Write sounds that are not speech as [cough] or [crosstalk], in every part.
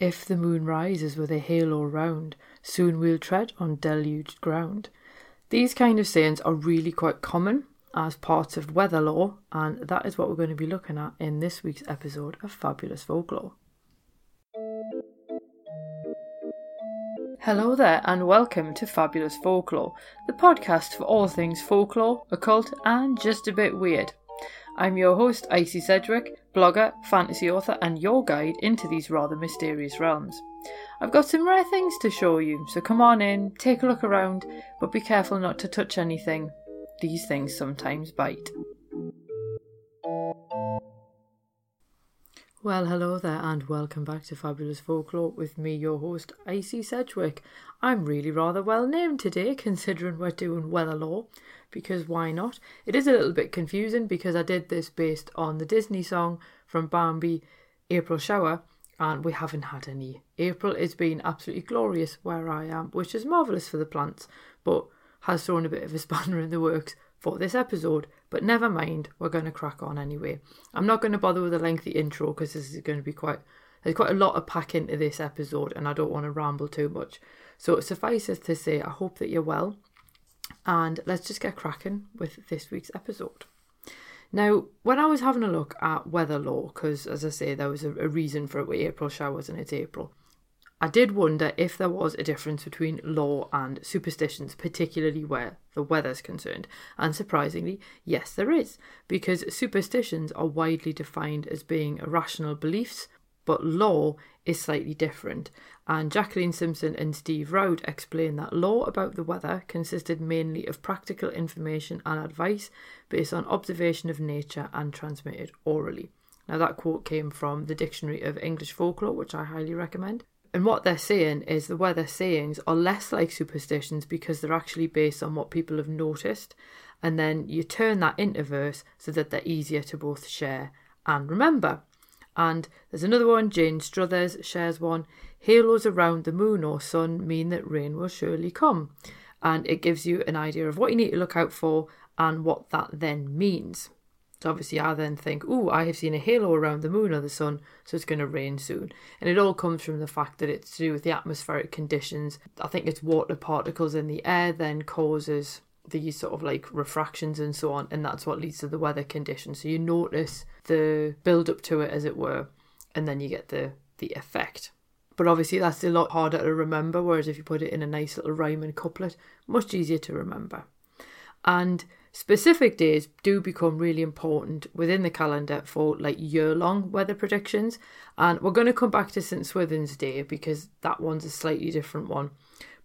If the moon rises with a halo round, soon we'll tread on deluged ground. These kind of sayings are really quite common as parts of weather lore, and that is what we're going to be looking at in this week's episode of Fabulous Folklore. Hello there, and welcome to Fabulous Folklore, the podcast for all things folklore, occult, and just a bit weird. I'm your host, Icy Sedgwick, blogger, fantasy author, and your guide into these rather mysterious realms. I've got some rare things to show you, so come on in, take a look around, but be careful not to touch anything. These things sometimes bite. Well, hello there, and welcome back to Fabulous Folklore with me, your host, Icy Sedgwick. I'm really rather well named today, considering we're doing weather lore, because why not? It is a little bit confusing because I did this based on the Disney song from Bambi, April Shower, and we haven't had any. April has been absolutely glorious where I am, which is marvellous for the plants, but has thrown a bit of a [laughs] spanner in the works for this episode. But never mind, we're going to crack on anyway. I'm not going to bother with a lengthy intro because this is going to be quite. There's quite a lot to pack into this episode, and I don't want to ramble too much. So suffice it to say, I hope that you're well, and let's just get cracking with this week's episode. Now, when I was having a look at weather lore, because as I say, there was a, a reason for it with April showers and it's April, I did wonder if there was a difference between lore and superstitions, particularly where the weather's concerned. And surprisingly, yes, there is, because superstitions are widely defined as being irrational beliefs, but lore is slightly different. And Jacqueline Simpson and Steve Roud explain that lore about the weather consisted mainly of practical information and advice based on observation of nature and transmitted orally. Now, that quote came from the Dictionary of English Folklore, which I highly recommend. And what they're saying is the weather sayings are less like superstitions because they're actually based on what people have noticed. And then you turn that into verse so that they're easier to both share and remember. And there's another one, Jane Struthers shares one. Halos around the moon or sun mean that rain will surely come. And it gives you an idea of what you need to look out for and what that then means. So obviously, I then think, oh, I have seen a halo around the moon or the sun, so it's going to rain soon. And it all comes from the fact that it's to do with the atmospheric conditions. I think it's water particles in the air then causes these sort of like refractions and so on, and that's what leads to the weather conditions. So you notice the build up to it, as it were, and then you get the the effect. But obviously, that's a lot harder to remember. Whereas if you put it in a nice little rhyme and couplet, much easier to remember. And specific days do become really important within the calendar for like year long weather predictions. And we're going to come back to St. Swithin's Day because that one's a slightly different one.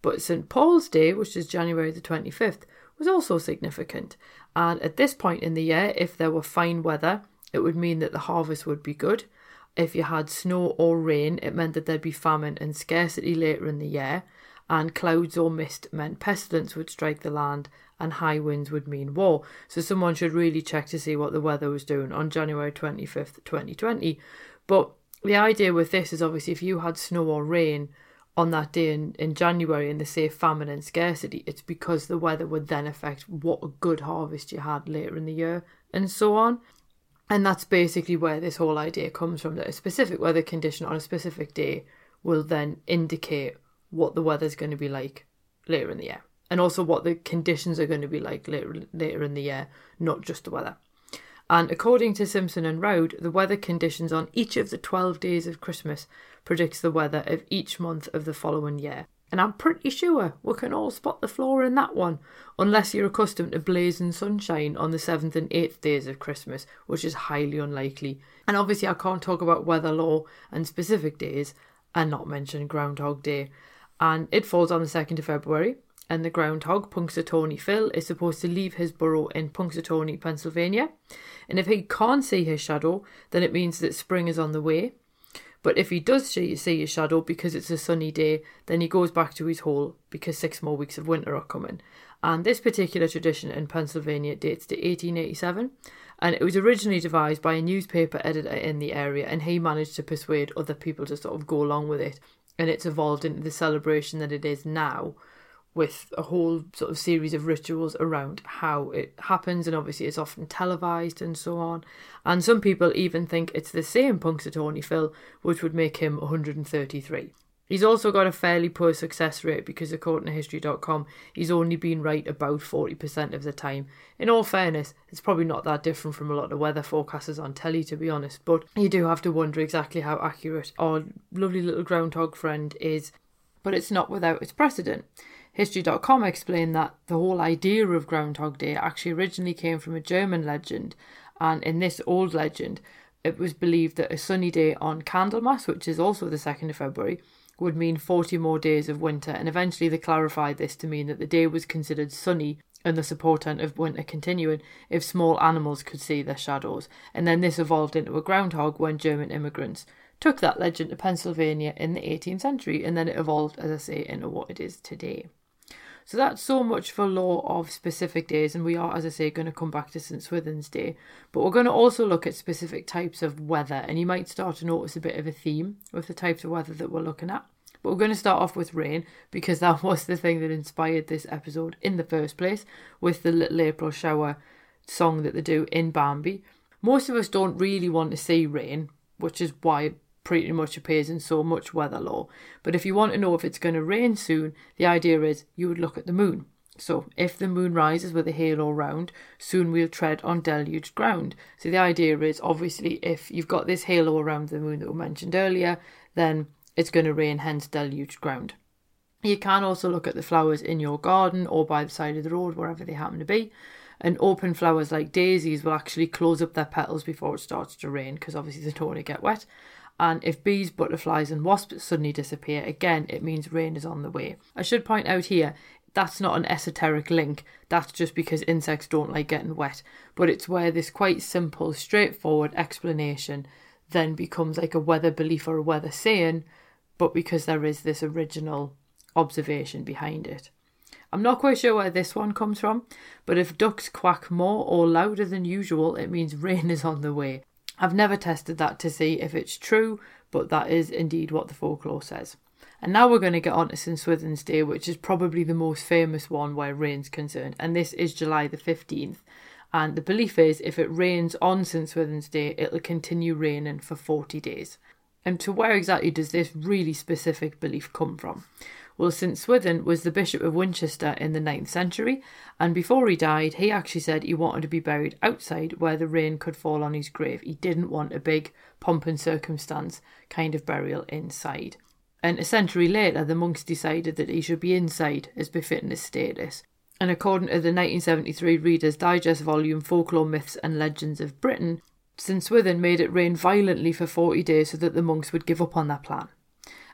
But St. Paul's Day, which is January the 25th, was also significant. And at this point in the year, if there were fine weather, it would mean that the harvest would be good. If you had snow or rain, it meant that there'd be famine and scarcity later in the year. And clouds or mist meant pestilence would strike the land and high winds would mean war. So someone should really check to see what the weather was doing on January 25th, 2020. But the idea with this is obviously if you had snow or rain on that day in, in January and they say famine and scarcity, it's because the weather would then affect what a good harvest you had later in the year and so on. And that's basically where this whole idea comes from that a specific weather condition on a specific day will then indicate what the weather's going to be like later in the year. And also what the conditions are going to be like later, later in the year, not just the weather. And according to Simpson and Roud, the weather conditions on each of the 12 days of Christmas predicts the weather of each month of the following year. And I'm pretty sure we can all spot the flaw in that one, unless you're accustomed to blazing sunshine on the 7th and 8th days of Christmas, which is highly unlikely. And obviously, I can't talk about weather lore and specific days and not mention Groundhog Day. And it falls on the 2nd of February, and the groundhog, Punxsutawney Phil, is supposed to leave his burrow in Punxsutawney, Pennsylvania. And if he can't see his shadow, then it means that spring is on the way. But if he does see his shadow because it's a sunny day, then he goes back to his hole because six more weeks of winter are coming. And this particular tradition in Pennsylvania dates to 1887, and it was originally devised by a newspaper editor in the area, and he managed to persuade other people to sort of go along with it, and it's evolved into the celebration that it is now with a whole sort of series of rituals around how it happens, and obviously it's often televised and so on. And some people even think it's the same Punxsutawney Phil, which would make him 133. He's also got a fairly poor success rate because, according to History.com, he's only been right about 40% of the time. In all fairness, it's probably not that different from a lot of weather forecasters on telly, to be honest, but you do have to wonder exactly how accurate our lovely little groundhog friend is. But it's not without its precedent. History.com explained that the whole idea of Groundhog Day actually originally came from a German legend, and in this old legend, it was believed that a sunny day on Candlemas, which is also the 2nd of February, would mean 40 more days of winter, and eventually they clarified this to mean that the day was considered sunny and the portent of winter continuing if small animals could see their shadows. And then this evolved into a groundhog when German immigrants took that legend to Pennsylvania in the 18th century, and then it evolved, as I say, into what it is today. So that's so much for lore of specific days, and we are, as I say, going to come back to St Swithin's Day. But we're going to also look at specific types of weather, and you might start to notice a bit of a theme with the types of weather that we're looking at. But we're going to start off with rain because that [laughs] was the thing that inspired this episode in the first place, with the Little April Shower song that they do in Bambi. Most of us don't really want to see rain, which is why pretty much appears in so much weather lore. But if you want to know if it's going to rain soon, the idea is you would look at the moon. So, if the moon rises with a halo round, soon we'll tread on deluged ground. So, the idea is obviously if you've got this halo around the moon that we mentioned earlier, then it's going to rain, hence deluged ground. You can also look at the flowers in your garden or by the side of the road, wherever they happen to be. And open flowers like daisies will actually close up their petals before it starts to rain because obviously they don't want to get wet. And if bees, butterflies, and wasps suddenly disappear, again, it means rain is on the way. I should point out here, that's not an esoteric link. That's just because insects don't like getting wet. But it's where this quite simple, straightforward explanation then becomes like a weather belief or a weather saying, but because there is this original observation behind it. I'm not quite sure where this one comes from, but if ducks quack more or louder than usual, it means rain [laughs] is on the way. I've never tested that to see if it's true, but that is indeed what the folklore says. And now we're going to get on to St Swithin's Day, which is probably the most famous one where rain's concerned, and this is July the 15th. And the belief is if it rains on St Swithin's Day, it'll continue raining for 40 days. And to where exactly does this really specific belief come from? Well, St Swithin was the Bishop of Winchester in the 9th century, and before he died, he actually said he wanted to be buried outside where the rain could fall on his grave. He didn't want a big pomp and circumstance kind of burial inside. And a century later, the monks decided that he should be inside as befitting his status. And according to the 1973 Reader's Digest volume Folklore Myths and Legends of Britain, St Swithin made it rain violently for 40 days so that the monks would give up on their plan.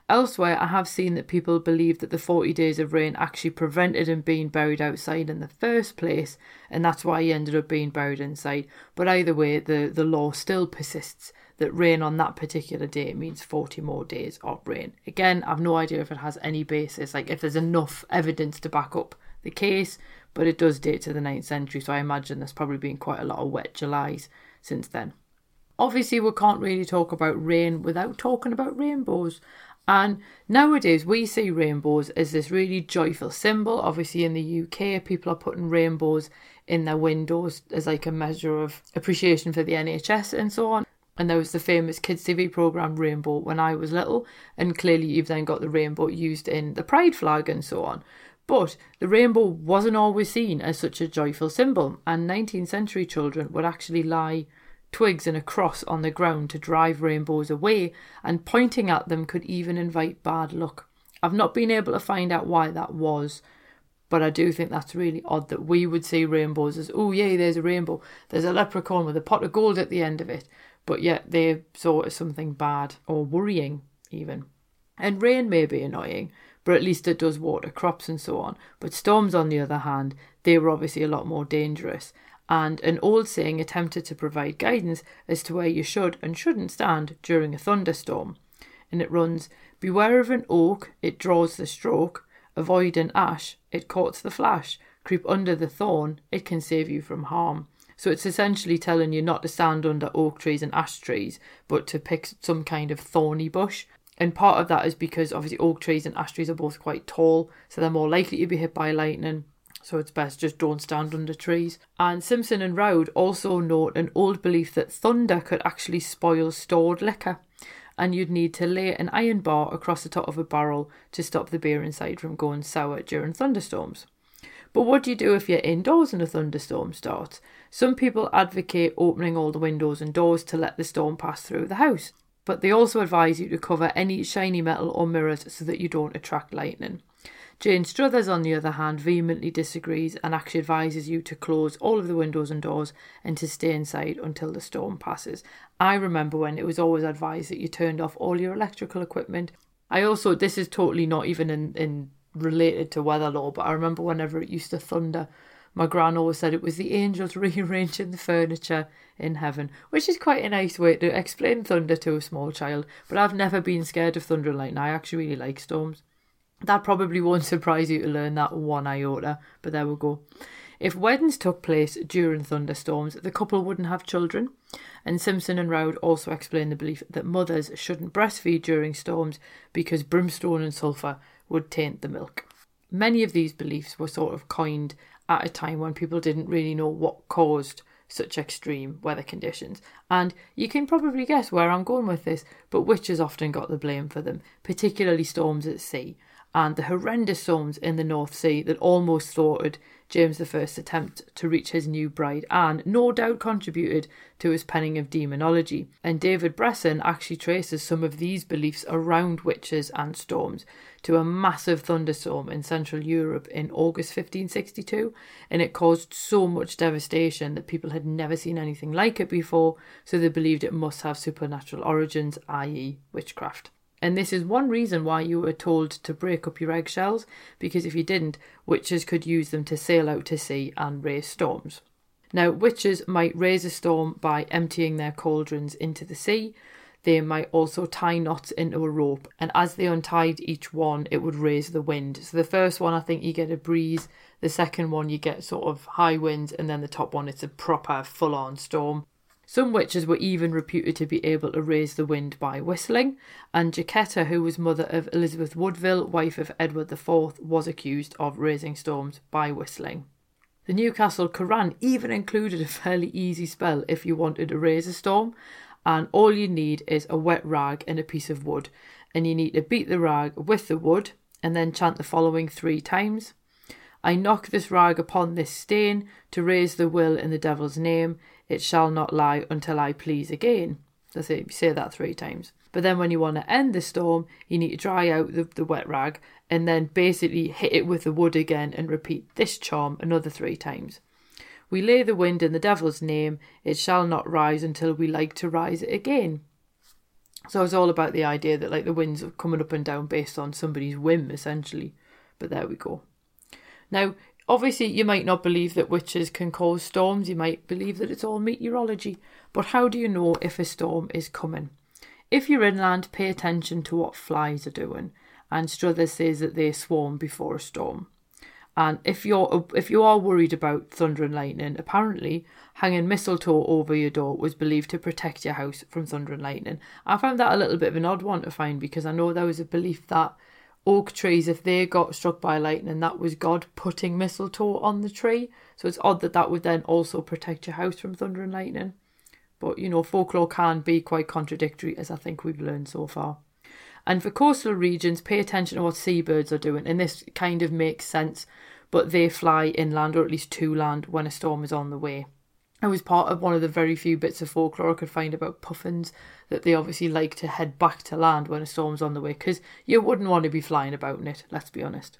Elsewhere, I have seen that people believe that the 40 days of rain actually prevented him being buried outside in the first place, and that's why he ended up being buried inside. But either way, the, the lore still persists that rain on that particular day means 40 more days of rain. Again, I've no idea if it has any basis, like if there's enough evidence to back up the case, but it does date to the 9th century, so I imagine there's probably been quite a lot of wet Julys since then. Obviously, we can't really talk about rain without talking about rainbows. And nowadays, we see rainbows as this really joyful symbol. Obviously, in the UK, people are putting rainbows in their windows as like a measure of appreciation for the NHS and so on. And there was the famous kids' TV program Rainbow when I was little, and clearly you've then got the rainbow used in the pride flag and so on. But the rainbow wasn't always seen as such a joyful symbol, and 19th century children would actually lie twigs and a cross on the ground to drive rainbows away, and pointing at them could even invite bad luck. I've not been able to find out why that was, but I do think that's really odd that we would see rainbows as, oh, yay, there's a rainbow. There's a leprechaun with a pot of gold at the end of it, but yet they saw it as something bad or worrying, even. And rain may be annoying, but at least it does water crops and so on. But storms, on the other hand, they were obviously a lot more dangerous and an old saying attempted to provide guidance as to where you should and shouldn't stand during a thunderstorm. And it runs Beware of an oak, it draws the stroke, avoid an ash, it courts the flash, creep under the thorn, it can save you from harm. So it's essentially telling you not to stand under oak trees and ash trees, but to pick some kind of thorny bush. And part of that is because obviously oak trees and ash trees are both quite tall, so they're more likely to be hit by lightning. So it's best just don't stand under trees. And Simpson and Roud also note an old belief that thunder could actually spoil stored liquor. And you'd need to lay an iron bar across the top of a barrel to stop the beer inside from going sour during thunderstorms. But what do you do if you're indoors and a thunderstorm starts? Some people advocate opening all the windows and doors to let the storm pass through the house but they also advise you to cover any shiny metal or mirrors so that you don't attract lightning. Jane Struthers, on the other hand, vehemently disagrees and actually advises you to close all of the windows and doors and to stay inside until the storm passes. I remember when it was always advised that you turned off all your electrical equipment. I also, this is totally not even in, in related to weather lore, but I remember whenever it used to thunder, my gran always said it was the angels [laughs] rearranging the furniture in heaven, which is quite a nice way to explain thunder to a small child. But I've never been scared of thunder and lightning. I actually really like storms. That probably won't surprise you to learn that one iota, but there we go. If weddings took place during thunderstorms, the couple wouldn't have children. And Simpson and Roud also explain the belief that mothers shouldn't breastfeed during storms because brimstone and sulphur would taint the milk. Many of these beliefs were sort of coined at a time when people didn't really know what caused such extreme weather conditions. And you can probably guess where I'm going with this, but witches often got the blame for them, particularly storms at sea and the horrendous storms in the North Sea that almost thwarted James I's attempt to reach his new bride and no doubt contributed to his penning of Daemonologie. And David Bressan actually traces some of these beliefs around witches and storms to a massive thunderstorm in Central Europe in August 1562, and it caused so much devastation that people had never seen anything like it before, so they believed it must have supernatural origins, i.e., witchcraft. And this is one reason why you were told to break up your eggshells, because if you didn't, witches could use them to sail out to sea and raise storms. Now, witches might raise a storm by emptying their cauldrons into the sea. They might also tie knots into a rope, and as they untied each one, it would raise the wind. So, the first one, I think you get a breeze, the second one, you get sort of high winds, and then the top one, it's a proper full on storm. Some witches were even reputed to be able to raise the wind by whistling, and Jacquetta, who was mother of Elizabeth Woodville, wife of Edward IV, was accused of raising storms by whistling. The Newcastle Courant even included a fairly easy spell if you wanted to raise a storm, and all you need is a wet rag and a piece of wood, and you need to beat the rag with the wood and then chant the following three times. I knock this rag upon this stain to raise the will in the devil's name it shall not lie until I please again. That's it, you say that three times. But then when you want to end the storm, you need to dry out the, the wet rag and then basically hit it with the wood again and repeat this charm another three times. We lay the wind in the devil's name, it shall not rise until we like to rise it again. So it's all about the idea that like the winds are coming up and down based on somebody's whim, essentially. But there we go. Now, Obviously, you might not believe that witches can cause storms, you might believe that it's all meteorology, but how do you know if a storm is coming? If you're inland, pay attention to what flies are doing, and Struthers says that they swarm before a storm. And if you're if you are worried about thunder and lightning, apparently hanging mistletoe over your door was believed to protect your house from thunder and lightning. I found that a little bit of an odd one to find because I know there was a belief that oak trees, if they got struck by lightning, that was God putting mistletoe on the tree. So it's odd that that would then also protect your house from thunder and lightning. But you know, folklore can be quite contradictory, as I think we've learned so far. And for coastal regions, pay attention to what seabirds are doing, and this kind of makes sense. But they fly inland, or at least to land, when a storm is on the way. It was part of one of the very few bits of folklore I could find about puffins that they obviously like to head back to land when a storm's on the way because you wouldn't want to be flying about in it, let's be honest.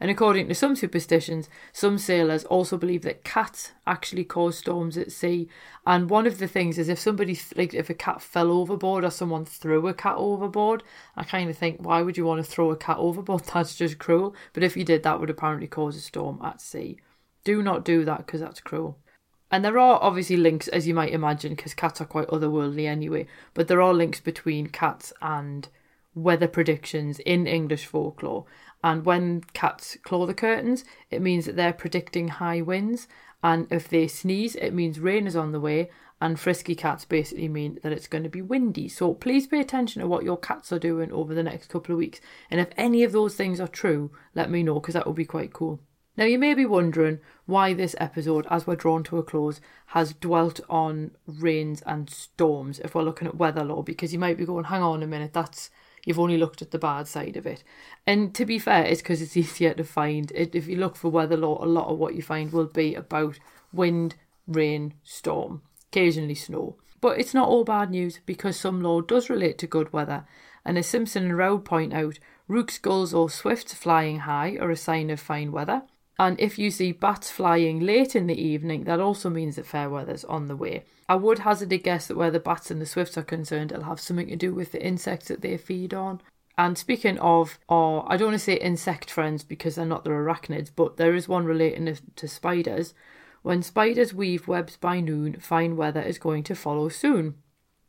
And according to some superstitions, some sailors also believe that cats actually cause storms at sea. And one of the things is if somebody, like if a cat fell overboard or someone threw a cat overboard, I kind of think, why would you want to throw a cat [laughs] overboard? That's just cruel. But if you did, that would apparently cause a storm at sea. Do not do that because that's cruel. And there are obviously links, as you might imagine, because cats are quite otherworldly anyway, but there are links between cats and weather predictions in English folklore. And when cats claw the curtains, it means that they're predicting high winds. And if they sneeze, it means rain is on the way. and frisky cats basically mean that it's going to be windy. So please pay attention to what your cats are doing over the next couple of weeks. And if any of those things are true, let me know because that would be quite cool. Now, you may be wondering why this episode, as we're drawn to a close, has dwelt on rains and storms if we're looking at weather lore, because you might be going, hang on a minute, that's you've only looked at the bad side of it. And to be fair, it's because it's [laughs] easier to find. It, if you look for weather lore, a lot of what you find will be about wind, rain, storm, occasionally snow. But it's not all bad news because some lore does relate to good weather. And as Simpson and Roud point out, rooks, gulls, or swifts flying high are a sign of fine weather. And if you see bats flying late in the evening, that also means that fair weather's on the way. I would hazard a guess that where the bats and the swifts are concerned, it'll have something to do with the insects that they feed on. And speaking of, or I don't want to say insect friends because they're not the arachnids, but there is one relating to spiders. When spiders weave webs by noon, fine weather is going to follow soon.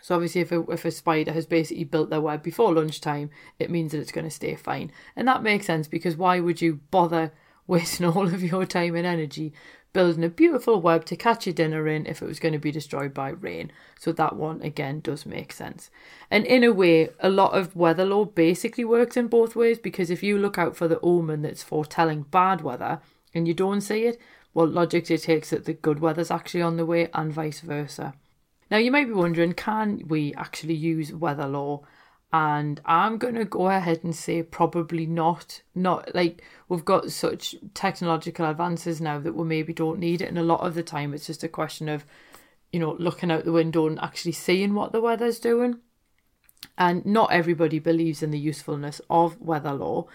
So obviously, if a, if a spider has basically built their web before lunchtime, it means that it's going to stay fine, and that makes sense because why would you bother wasting [laughs] all of your time and energy building a beautiful web to catch your dinner in if it was going to be destroyed by rain. So that one again does make sense. And in a way, a lot of weather lore basically works in both ways because if you look out for the omen that's foretelling bad weather and you don't see it, well, logically takes that the good weather's actually on the way and vice versa. Now, you might be wondering can we actually use weather lore and I'm going to go ahead and say probably not. Not like we've got such technological advances now that we maybe don't need it, and a lot of the time it's just a question of, you know, looking out the window and actually seeing what the weather's doing. And not everybody believes in the usefulness of weather lore.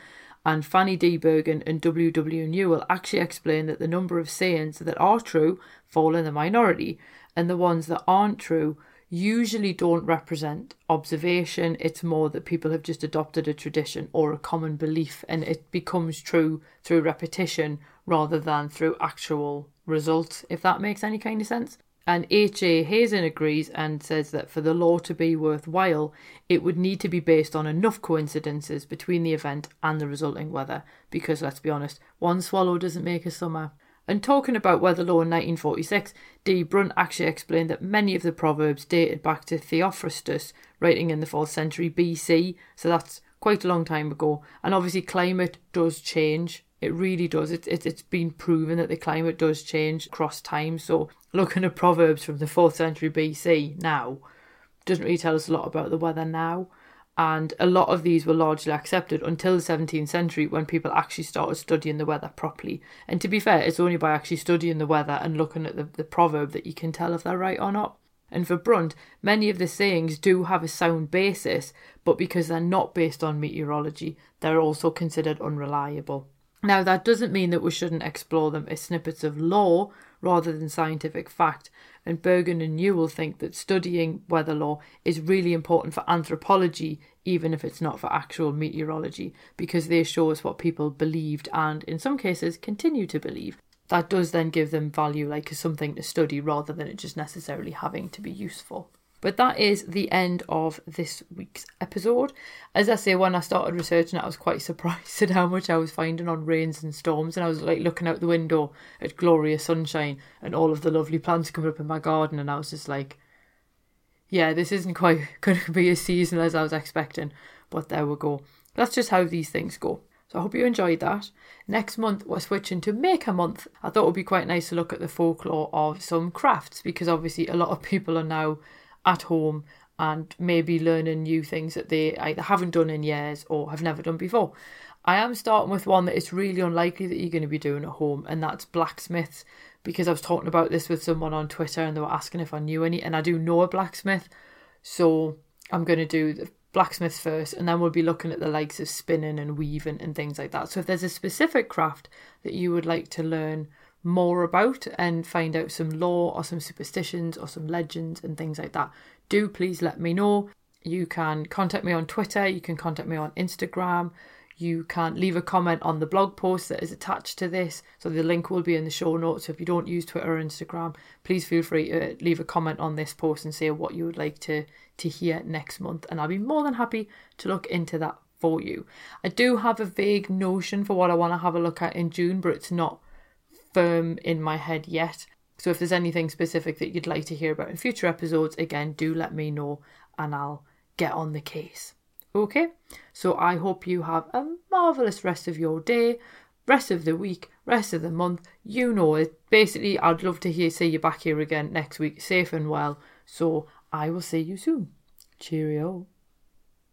And Fanny D. Bergen and W. W. Newell actually explain that the number of sayings that are true fall in the minority, and the ones that aren't true usually don't represent observation. It's more that people have just adopted a tradition or a common belief and it becomes true through repetition rather than through actual results, if that makes any kind of sense. And H.A. Hazen agrees and says that for the lore to be worthwhile, it would need to be based on enough coincidences between the event and the resulting weather. Because let's be honest, one swallow doesn't make a summer. And talking about weather lore in 1946, D. Brunt actually explained that many of the proverbs dated back to Theophrastus, writing in the 4th century BC, so that's quite a long time ago. And obviously, climate does change. It really does. It, it, it's been proven that the climate does change across time. So, looking at proverbs from the 4th century BC now doesn't really tell us a lot about the weather now and a lot of these were largely accepted until the 17th century when people actually started studying the weather properly. And to be fair, it's only by actually studying the weather and looking at the, the proverb that you can tell if they're right or not. And for Brunt, many of the sayings do have a sound basis, but because they're not based on meteorology, they're also considered unreliable. Now, that doesn't mean that we shouldn't explore them as snippets of lore rather than scientific fact, and Bergen and Newell think that studying weather lore is really important for anthropology, even if it's not for actual meteorology, because they show us what people believed and, in some cases, continue to believe. That does then give them value, like as something to study, rather than it just necessarily having to be useful. But that is the end of this week's episode. As I say, when I started researching it, I was quite [laughs] surprised at how much I was finding on rains and storms. And I was like looking out the window at glorious sunshine and all of the lovely plants coming up in my garden. And I was just like, yeah, this isn't quite [laughs] going to be as seasonal as I was expecting. But there we go. That's just how these things go. So I hope you enjoyed that. Next month, we're switching to Maker Month. I thought it would be quite nice to look at the folklore of some crafts because obviously a lot of [laughs] people are now at home and maybe learning new things that they either haven't done in years or have never done before. I am starting with one that it's really unlikely that you're going to be doing at home, and that's blacksmiths. Because I was talking about this with someone on Twitter and they were asking if I knew any, and I do know a blacksmith, so I'm going to do the blacksmiths first, and then we'll be looking at the likes of spinning and weaving and things like that. So if there's a specific craft that you would like to learn more about and find out some lore or some superstitions or some legends and things like that, do please let me know. You can contact me on Twitter, you can contact me on Instagram, you can leave a comment on the blog post that is attached to this. So the link will be in the show notes. So if you don't use Twitter or Instagram, please feel free to leave a comment on this post and say what you would like to to hear next month, and I'll be more than happy to look into that for you. I do have a vague notion for what I want to have a look at in June, but it's not firm in my head yet. So if there's anything specific that you'd like to hear about in future episodes, again, do let me know and I'll get on the case. Okay? So I hope you have a marvelous rest of your day, rest of the week, rest of the month. You know it. Basically, I'd love to hear see you back here again next week, safe and well. So I will see you soon. Cheerio.